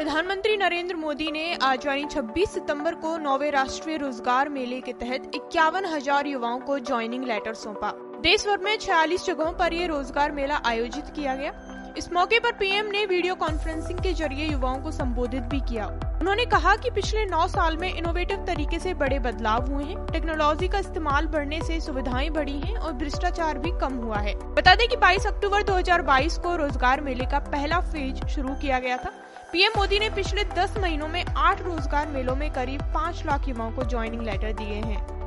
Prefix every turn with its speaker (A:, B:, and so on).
A: प्रधानमंत्री नरेंद्र मोदी ने आज यानी 26 सितंबर को नौवे राष्ट्रीय रोज़गार मेले के तहत इक्यावन हज़ार युवाओं को ज्वाइनिंग लेटर सौंपा। देश भर में छियालीस जगहों पर ये रोज़गार मेला आयोजित किया गया। इस मौके पर पीएम ने वीडियो कॉन्फ्रेंसिंग के ज़रिए युवाओं को संबोधित भी किया। उन्होंने कहा कि पिछले नौ साल में इनोवेटिव तरीके से बड़े बदलाव हुए हैं। टेक्नोलॉजी का इस्तेमाल बढ़ने से सुविधाएँ बढ़ी हैं और भ्रष्टाचार भी कम हुआ है। बता दें कि 22 अक्टूबर 2022 को रोज़गार मेले का पहला फ़ेज़ शुरू किया गया था। पीएम मोदी ने पिछले 10 महीनों में आठ रोज़गार मेलों में करीब पाँच लाख युवाओं को ज्वाइनिंग लेटर दिए हैं।